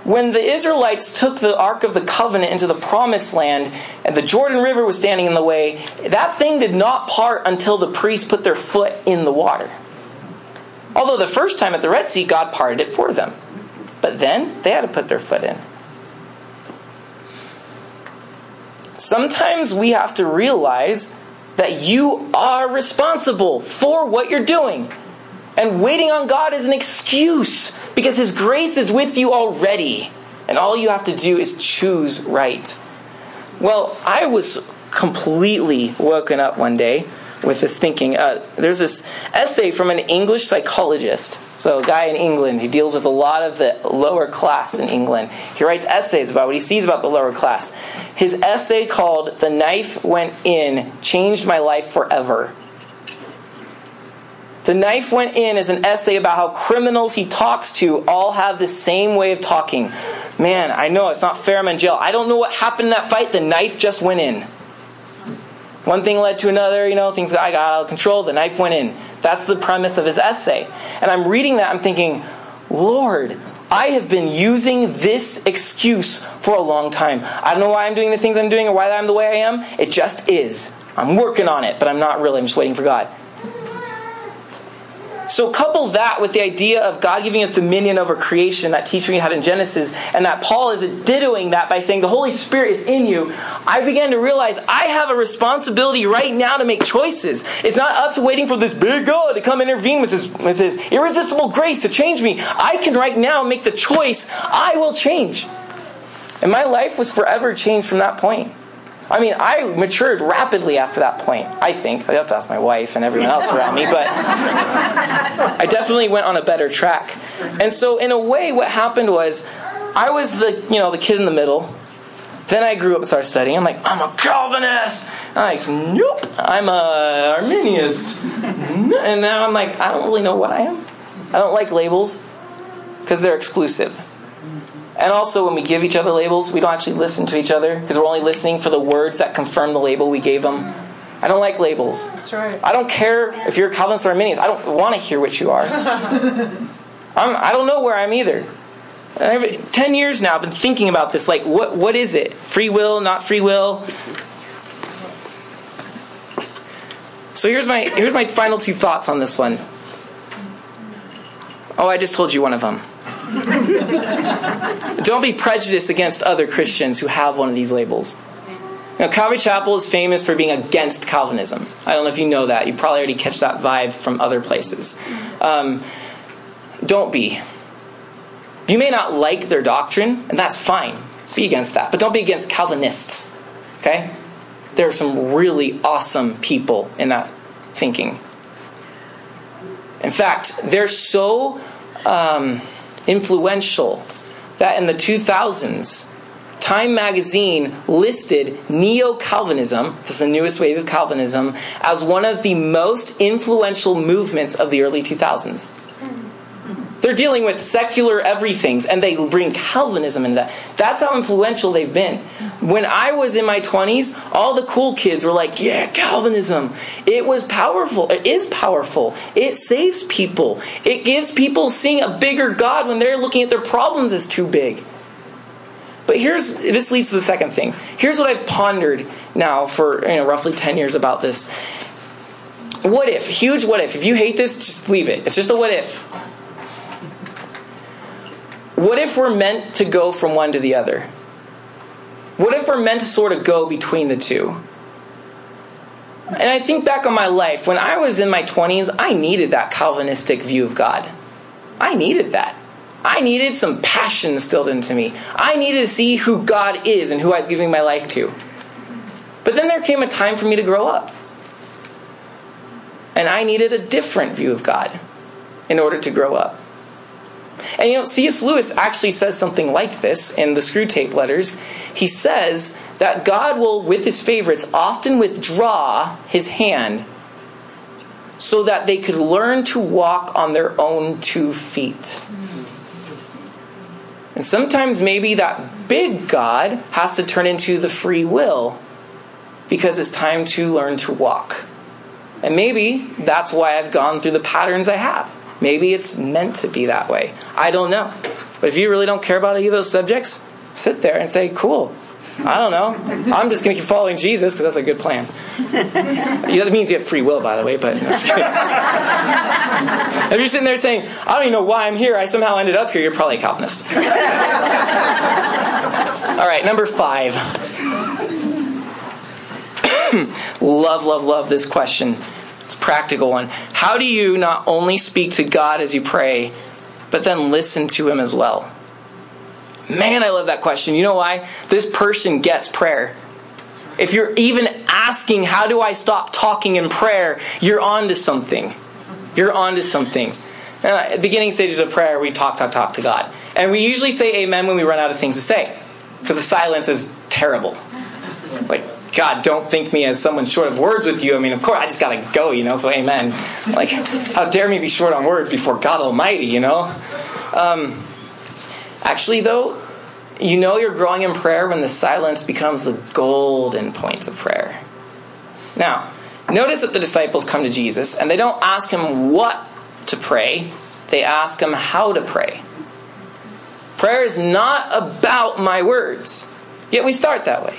When the Israelites took the Ark of the Covenant into the Promised Land and the Jordan River was standing in the way, that thing did not part until the priests put their foot in the water. Although the first time at the Red Sea, God parted it for them. But then they had to put their foot in. Sometimes we have to realize that you are responsible for what you're doing. And waiting on God is an excuse because His grace is with you already. And all you have to do is choose right. Well, I was completely woken up one day with this thinking. Uh, there's this essay from an English psychologist. So, a guy in England, he deals with a lot of the lower class in England. He writes essays about what he sees about the lower class. His essay called The Knife Went In changed my life forever. The Knife Went In is an essay about how criminals he talks to all have the same way of talking. Man, I know it's not fair I'm in jail. I don't know what happened in that fight. The knife just went in. One thing led to another, you know, things I got out of control. The knife went in. That's the premise of his essay. And I'm reading that, I'm thinking, Lord, I have been using this excuse for a long time. I don't know why I'm doing the things I'm doing or why I'm the way I am. It just is. I'm working on it, but I'm not really. I'm just waiting for God. So couple that with the idea of God giving us dominion over creation, that teaching we had in Genesis, and that Paul is dittoing that by saying the Holy Spirit is in you, I began to realize I have a responsibility right now to make choices. It's not up to waiting for this big God to come intervene with his with his irresistible grace to change me. I can right now make the choice, I will change. And my life was forever changed from that point. I mean, I matured rapidly after that point, I think. I have to ask my wife and everyone else around me, but I definitely went on a better track. And so, in a way, what happened was I was the, you know, the kid in the middle. Then I grew up and started studying. I'm like, I'm a Calvinist. I'm like, nope, I'm a Arminius. And now I'm like, I don't really know what I am. I don't like labels because they're exclusive. And also, when we give each other labels, we don't actually listen to each other because we're only listening for the words that confirm the label we gave them. I don't like labels. That's right. I don't care if you're Calvinist or Arminian. I don't want to hear what you are. I'm, I don't know where I'm either. Every, Ten years now, I've been thinking about this. Like, what what is it? Free will, not free will? So here's my here's my final two thoughts on this one. Oh, I just told you one of them. Don't be prejudiced against other Christians who have one of these labels. Now, Calvary Chapel is famous for being against Calvinism. I don't know if you know that. You probably already catch that vibe from other places. Um, don't be. You may not like their doctrine, and that's fine. Be against that. But don't be against Calvinists. Okay? There are some really awesome people in that thinking. In fact, they're so um, influential that in the 2000s, Time magazine listed Neo Calvinism, this is the newest wave of Calvinism, as one of the most influential movements of the early 2000s. They're dealing with secular everythings and they bring Calvinism into that. That's how influential they've been. When I was in my 20s, all the cool kids were like, yeah, Calvinism. It was powerful. It is powerful. It saves people. It gives people seeing a bigger God when they're looking at their problems as too big. But here's this leads to the second thing. Here's what I've pondered now for you know roughly 10 years about this. What if? Huge what if. If you hate this, just leave it. It's just a what if. What if we're meant to go from one to the other? What if we're meant to sort of go between the two? And I think back on my life, when I was in my 20s, I needed that Calvinistic view of God. I needed that. I needed some passion instilled into me. I needed to see who God is and who I was giving my life to. But then there came a time for me to grow up. And I needed a different view of God in order to grow up. And you know, C.S. Lewis actually says something like this in the Screwtape Letters. He says that God will, with his favorites, often withdraw his hand so that they could learn to walk on their own two feet. And sometimes maybe that big God has to turn into the free will because it's time to learn to walk. And maybe that's why I've gone through the patterns I have. Maybe it's meant to be that way. I don't know. But if you really don't care about any of those subjects, sit there and say, cool. I don't know. I'm just going to keep following Jesus because that's a good plan. that means you have free will, by the way, but no, if you're sitting there saying, I don't even know why I'm here, I somehow ended up here, you're probably a Calvinist. All right, number five. love, love, love this question. It's a practical one. How do you not only speak to God as you pray, but then listen to Him as well? Man, I love that question. You know why? This person gets prayer. If you're even asking, how do I stop talking in prayer, you're on to something. You're on to something. Uh, at beginning stages of prayer, we talk, talk, talk to God. And we usually say amen when we run out of things to say. Because the silence is terrible. Like, God, don't think me as someone short of words with you. I mean, of course, I just gotta go, you know, so amen. Like, how dare me be short on words before God Almighty, you know? Um, actually, though, you know you're growing in prayer when the silence becomes the golden points of prayer. Now, notice that the disciples come to Jesus and they don't ask him what to pray, they ask him how to pray. Prayer is not about my words, yet we start that way.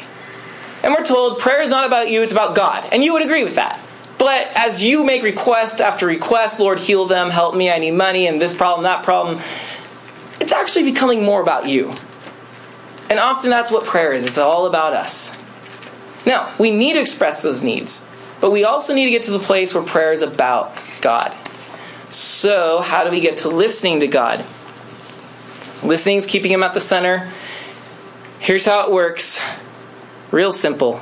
And we're told prayer is not about you, it's about God. And you would agree with that. But as you make request after request, Lord, heal them, help me, I need money, and this problem, that problem, it's actually becoming more about you. And often that's what prayer is it's all about us. Now, we need to express those needs, but we also need to get to the place where prayer is about God. So, how do we get to listening to God? Listening is keeping Him at the center. Here's how it works real simple.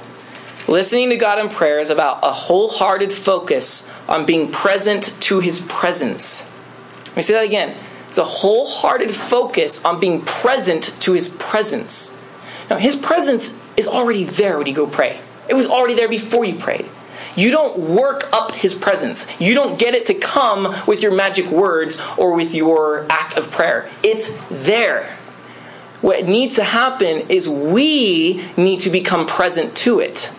Listening to God in prayer is about a wholehearted focus on being present to His presence. Let me say that again. It's a wholehearted focus on being present to his presence. Now, his presence is already there when you go pray. It was already there before you prayed. You don't work up his presence. You don't get it to come with your magic words or with your act of prayer. It's there. What needs to happen is we need to become present to it.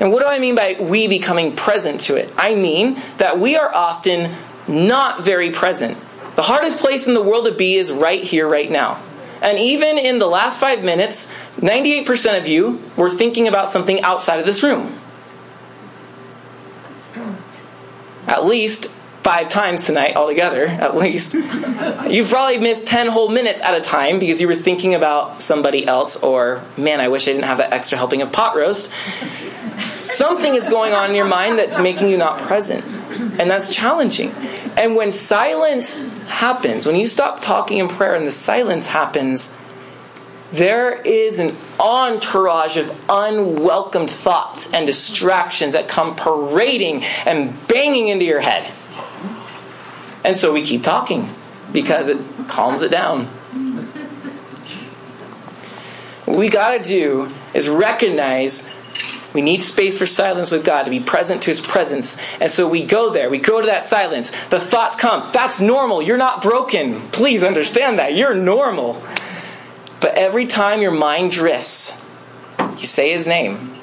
And what do I mean by we becoming present to it? I mean that we are often not very present. The hardest place in the world to be is right here, right now. And even in the last five minutes, 98% of you were thinking about something outside of this room. At least five times tonight altogether, at least. You've probably missed 10 whole minutes at a time because you were thinking about somebody else, or, man, I wish I didn't have that extra helping of pot roast. Something is going on in your mind that's making you not present. And that's challenging. And when silence happens, when you stop talking in prayer and the silence happens, there is an entourage of unwelcome thoughts and distractions that come parading and banging into your head. And so we keep talking because it calms it down. What we got to do is recognize we need space for silence with God to be present to His presence. And so we go there. We go to that silence. The thoughts come. That's normal. You're not broken. Please understand that. You're normal. But every time your mind drifts, you say His name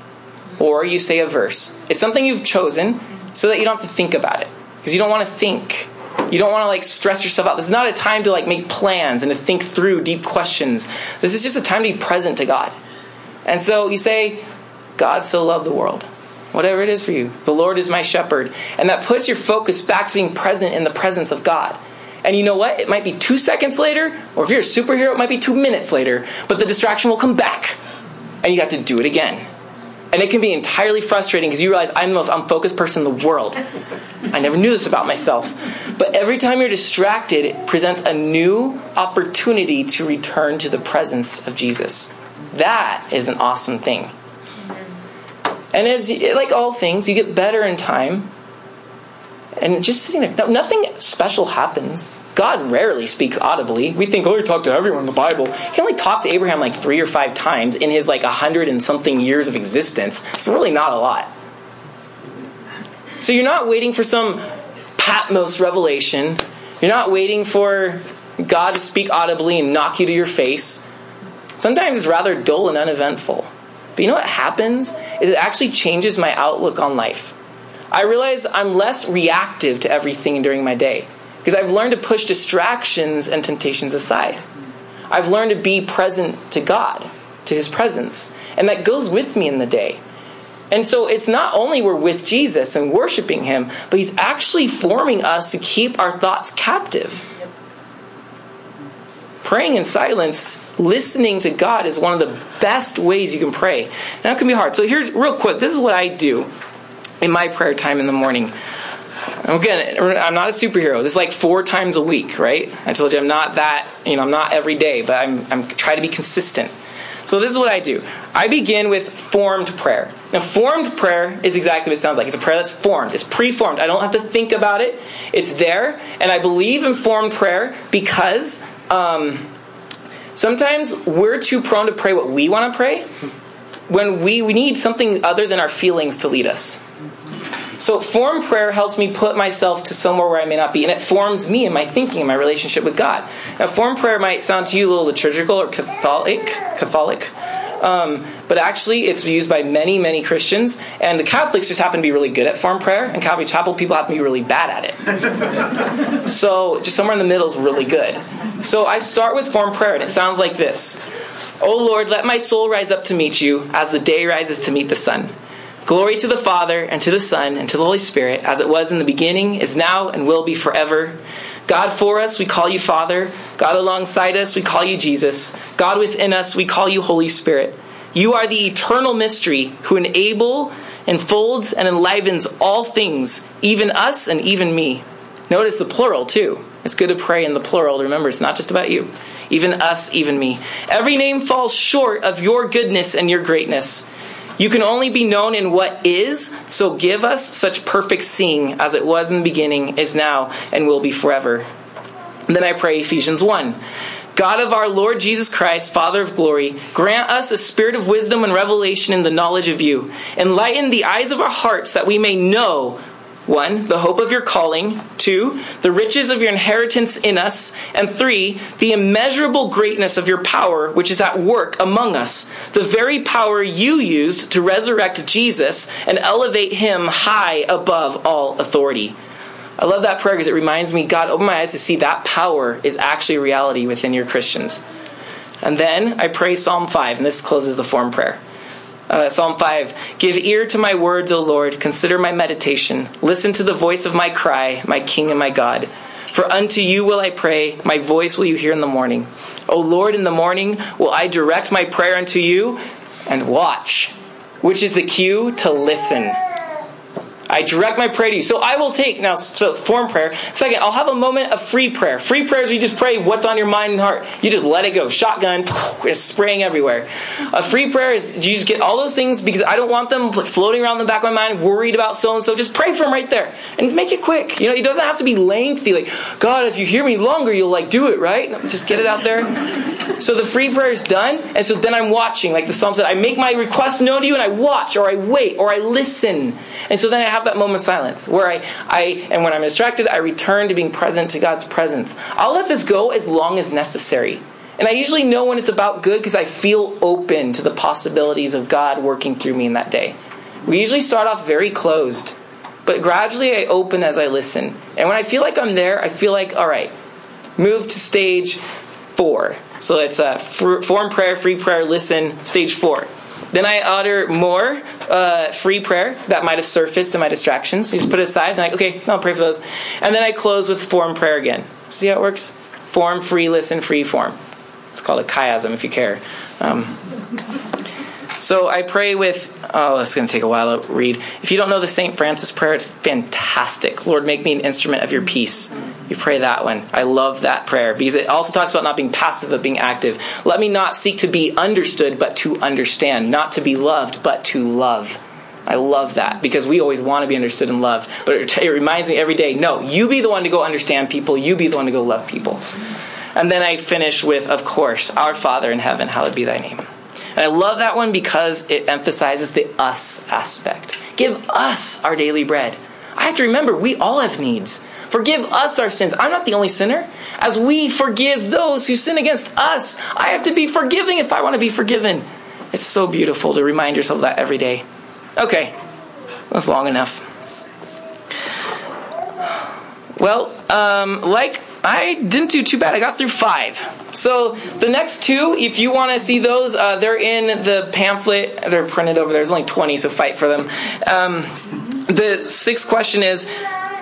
or you say a verse. It's something you've chosen so that you don't have to think about it because you don't want to think. You don't want to like stress yourself out. This is not a time to like make plans and to think through deep questions. This is just a time to be present to God. And so you say, God so loved the world. Whatever it is for you. The Lord is my shepherd. And that puts your focus back to being present in the presence of God. And you know what? It might be two seconds later, or if you're a superhero, it might be two minutes later, but the distraction will come back. And you got to do it again. And it can be entirely frustrating because you realize I'm the most unfocused person in the world. I never knew this about myself. But every time you're distracted, it presents a new opportunity to return to the presence of Jesus. That is an awesome thing. And as like all things, you get better in time. And just sitting there, nothing special happens. God rarely speaks audibly. We think, oh, he talked to everyone in the Bible. He only talked to Abraham like three or five times in his like a hundred and something years of existence. It's really not a lot. So you're not waiting for some Patmos revelation. You're not waiting for God to speak audibly and knock you to your face. Sometimes it's rather dull and uneventful. But you know what happens? Is it actually changes my outlook on life. I realize I'm less reactive to everything during my day because I've learned to push distractions and temptations aside. I've learned to be present to God, to His presence, and that goes with me in the day. And so it's not only we're with Jesus and worshiping Him, but He's actually forming us to keep our thoughts captive. Praying in silence, listening to God is one of the best ways you can pray. Now it can be hard. So here's real quick, this is what I do in my prayer time in the morning. Again, I'm not a superhero. This is like four times a week, right? I told you I'm not that, you know, I'm not every day, but I'm, I'm trying to be consistent. So this is what I do. I begin with formed prayer. Now, formed prayer is exactly what it sounds like. It's a prayer that's formed. It's pre-formed. I don't have to think about it. It's there, and I believe in formed prayer because um, sometimes we're too prone to pray what we want to pray when we, we need something other than our feelings to lead us. So form prayer helps me put myself to somewhere where I may not be, and it forms me in my thinking, in my relationship with God. Now, form prayer might sound to you a little liturgical or Catholic, Catholic, um, but actually it's used by many, many Christians, and the Catholics just happen to be really good at form prayer, and Calvary Chapel people happen to be really bad at it. so just somewhere in the middle is really good. So I start with form prayer, and it sounds like this. O Lord, let my soul rise up to meet you as the day rises to meet the sun. Glory to the Father, and to the Son, and to the Holy Spirit, as it was in the beginning, is now, and will be forever. God for us, we call you Father. God alongside us, we call you Jesus. God within us, we call you Holy Spirit. You are the eternal mystery who enable, enfolds, and enlivens all things, even us and even me. Notice the plural, too. It's good to pray in the plural. Remember, it's not just about you. Even us, even me. Every name falls short of your goodness and your greatness. You can only be known in what is, so give us such perfect seeing as it was in the beginning, is now, and will be forever. Then I pray Ephesians 1. God of our Lord Jesus Christ, Father of glory, grant us a spirit of wisdom and revelation in the knowledge of you. Enlighten the eyes of our hearts that we may know one, the hope of your calling. Two, the riches of your inheritance in us. And three, the immeasurable greatness of your power, which is at work among us. The very power you used to resurrect Jesus and elevate him high above all authority. I love that prayer because it reminds me, God, open my eyes to see that power is actually reality within your Christians. And then I pray Psalm 5, and this closes the form prayer. Uh, Psalm 5 Give ear to my words, O Lord, consider my meditation. Listen to the voice of my cry, my King and my God. For unto you will I pray, my voice will you hear in the morning. O Lord, in the morning will I direct my prayer unto you and watch, which is the cue to listen. I direct my prayer to you. So I will take, now, so form prayer. Second, I'll have a moment of free prayer. Free prayers, you just pray what's on your mind and heart. You just let it go. Shotgun, it's spraying everywhere. A free prayer is you just get all those things because I don't want them floating around the back of my mind, worried about so and so. Just pray for them right there and make it quick. You know, it doesn't have to be lengthy. Like, God, if you hear me longer, you'll like do it, right? Just get it out there. So the free prayer is done, and so then I'm watching. Like the psalm said, I make my request known to you and I watch or I wait or I listen. And so then I have have that moment of silence where I, I and when I'm distracted, I return to being present to God's presence. I'll let this go as long as necessary. And I usually know when it's about good because I feel open to the possibilities of God working through me in that day. We usually start off very closed. but gradually I open as I listen. And when I feel like I'm there, I feel like, all right, move to stage four. So it's a form prayer, free prayer, listen, stage four. Then I utter more uh, free prayer that might have surfaced in my distractions. You just put it aside, and like, okay, I'll pray for those. And then I close with form prayer again. See how it works? Form, free, listen, free, form. It's called a chiasm if you care. Um, so I pray with, oh, it's going to take a while to read. If you don't know the St. Francis prayer, it's fantastic. Lord, make me an instrument of your peace. You pray that one. I love that prayer because it also talks about not being passive, but being active. Let me not seek to be understood, but to understand. Not to be loved, but to love. I love that because we always want to be understood and loved. But it, it reminds me every day no, you be the one to go understand people, you be the one to go love people. And then I finish with, of course, Our Father in heaven, hallowed be thy name. And I love that one because it emphasizes the us aspect. Give us our daily bread. I have to remember, we all have needs. Forgive us our sins. I'm not the only sinner. As we forgive those who sin against us, I have to be forgiving if I want to be forgiven. It's so beautiful to remind yourself of that every day. Okay, that's long enough. Well, um, like I didn't do too bad. I got through five. So the next two, if you want to see those, uh, they're in the pamphlet. They're printed over there. There's only 20, so fight for them. Um, the sixth question is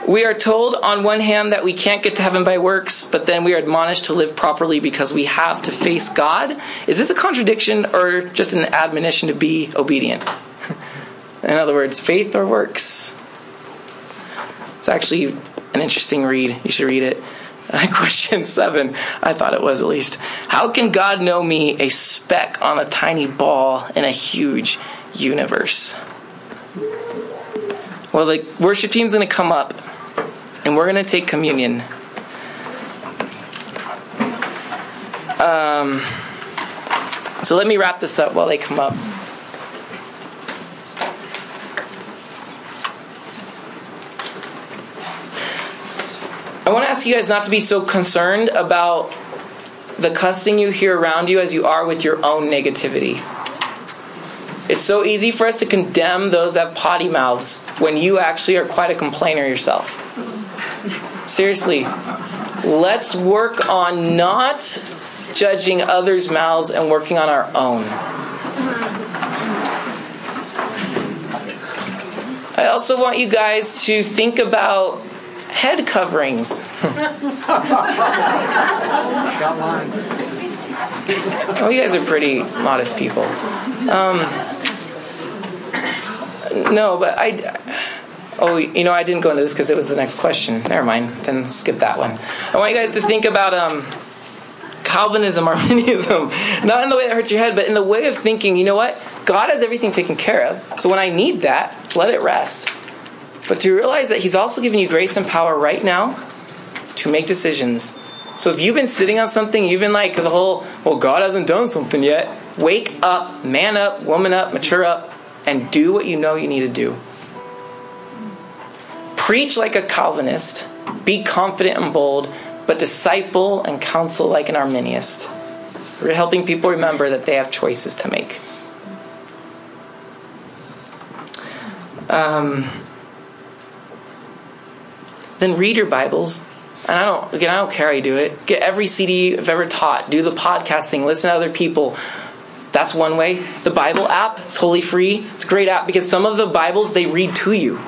we are told on one hand that we can't get to heaven by works, but then we are admonished to live properly because we have to face God. Is this a contradiction or just an admonition to be obedient? in other words, faith or works? It's actually an interesting read. You should read it. Question seven, I thought it was at least. How can God know me, a speck on a tiny ball in a huge universe? Well, the worship team's going to come up and we're going to take communion. Um, so let me wrap this up while they come up. I want to ask you guys not to be so concerned about the cussing you hear around you as you are with your own negativity. It's so easy for us to condemn those that have potty mouths when you actually are quite a complainer yourself. Seriously, let's work on not judging others' mouths and working on our own. I also want you guys to think about head coverings. oh, you guys are pretty modest people. Um, no, but I. Oh, you know, I didn't go into this because it was the next question. Never mind. Then skip that one. I want you guys to think about um, Calvinism, Arminianism, not in the way that hurts your head, but in the way of thinking. You know what? God has everything taken care of. So when I need that, let it rest. But to realize that He's also giving you grace and power right now to make decisions. So if you've been sitting on something, you've been like the whole, well, God hasn't done something yet. Wake up, man up, woman up, mature up, and do what you know you need to do. Preach like a Calvinist, be confident and bold, but disciple and counsel like an Arminianist. We're helping people remember that they have choices to make. Um, then read your Bibles. And I don't again I don't care how you do it. Get every CD I've ever taught. Do the podcasting. Listen to other people. That's one way. The Bible app, it's totally free. It's a great app because some of the Bibles they read to you.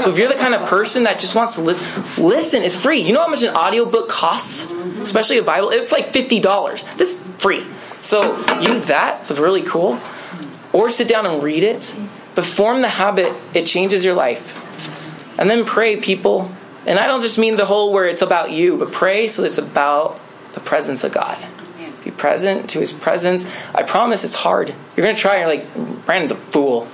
So if you're the kind of person that just wants to listen, listen, it's free. You know how much an audiobook costs? Especially a Bible? It's like $50. This is free. So use that. It's really cool. Or sit down and read it. But form the habit, it changes your life. And then pray, people. And I don't just mean the whole where it's about you, but pray so it's about the presence of God. Be present to his presence. I promise it's hard. You're going to try and you're like, Brandon's a fool.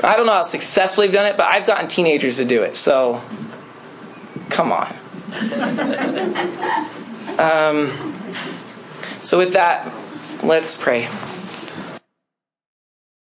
I don't know how successfully I've done it, but I've gotten teenagers to do it. So, come on. Um, so, with that, let's pray.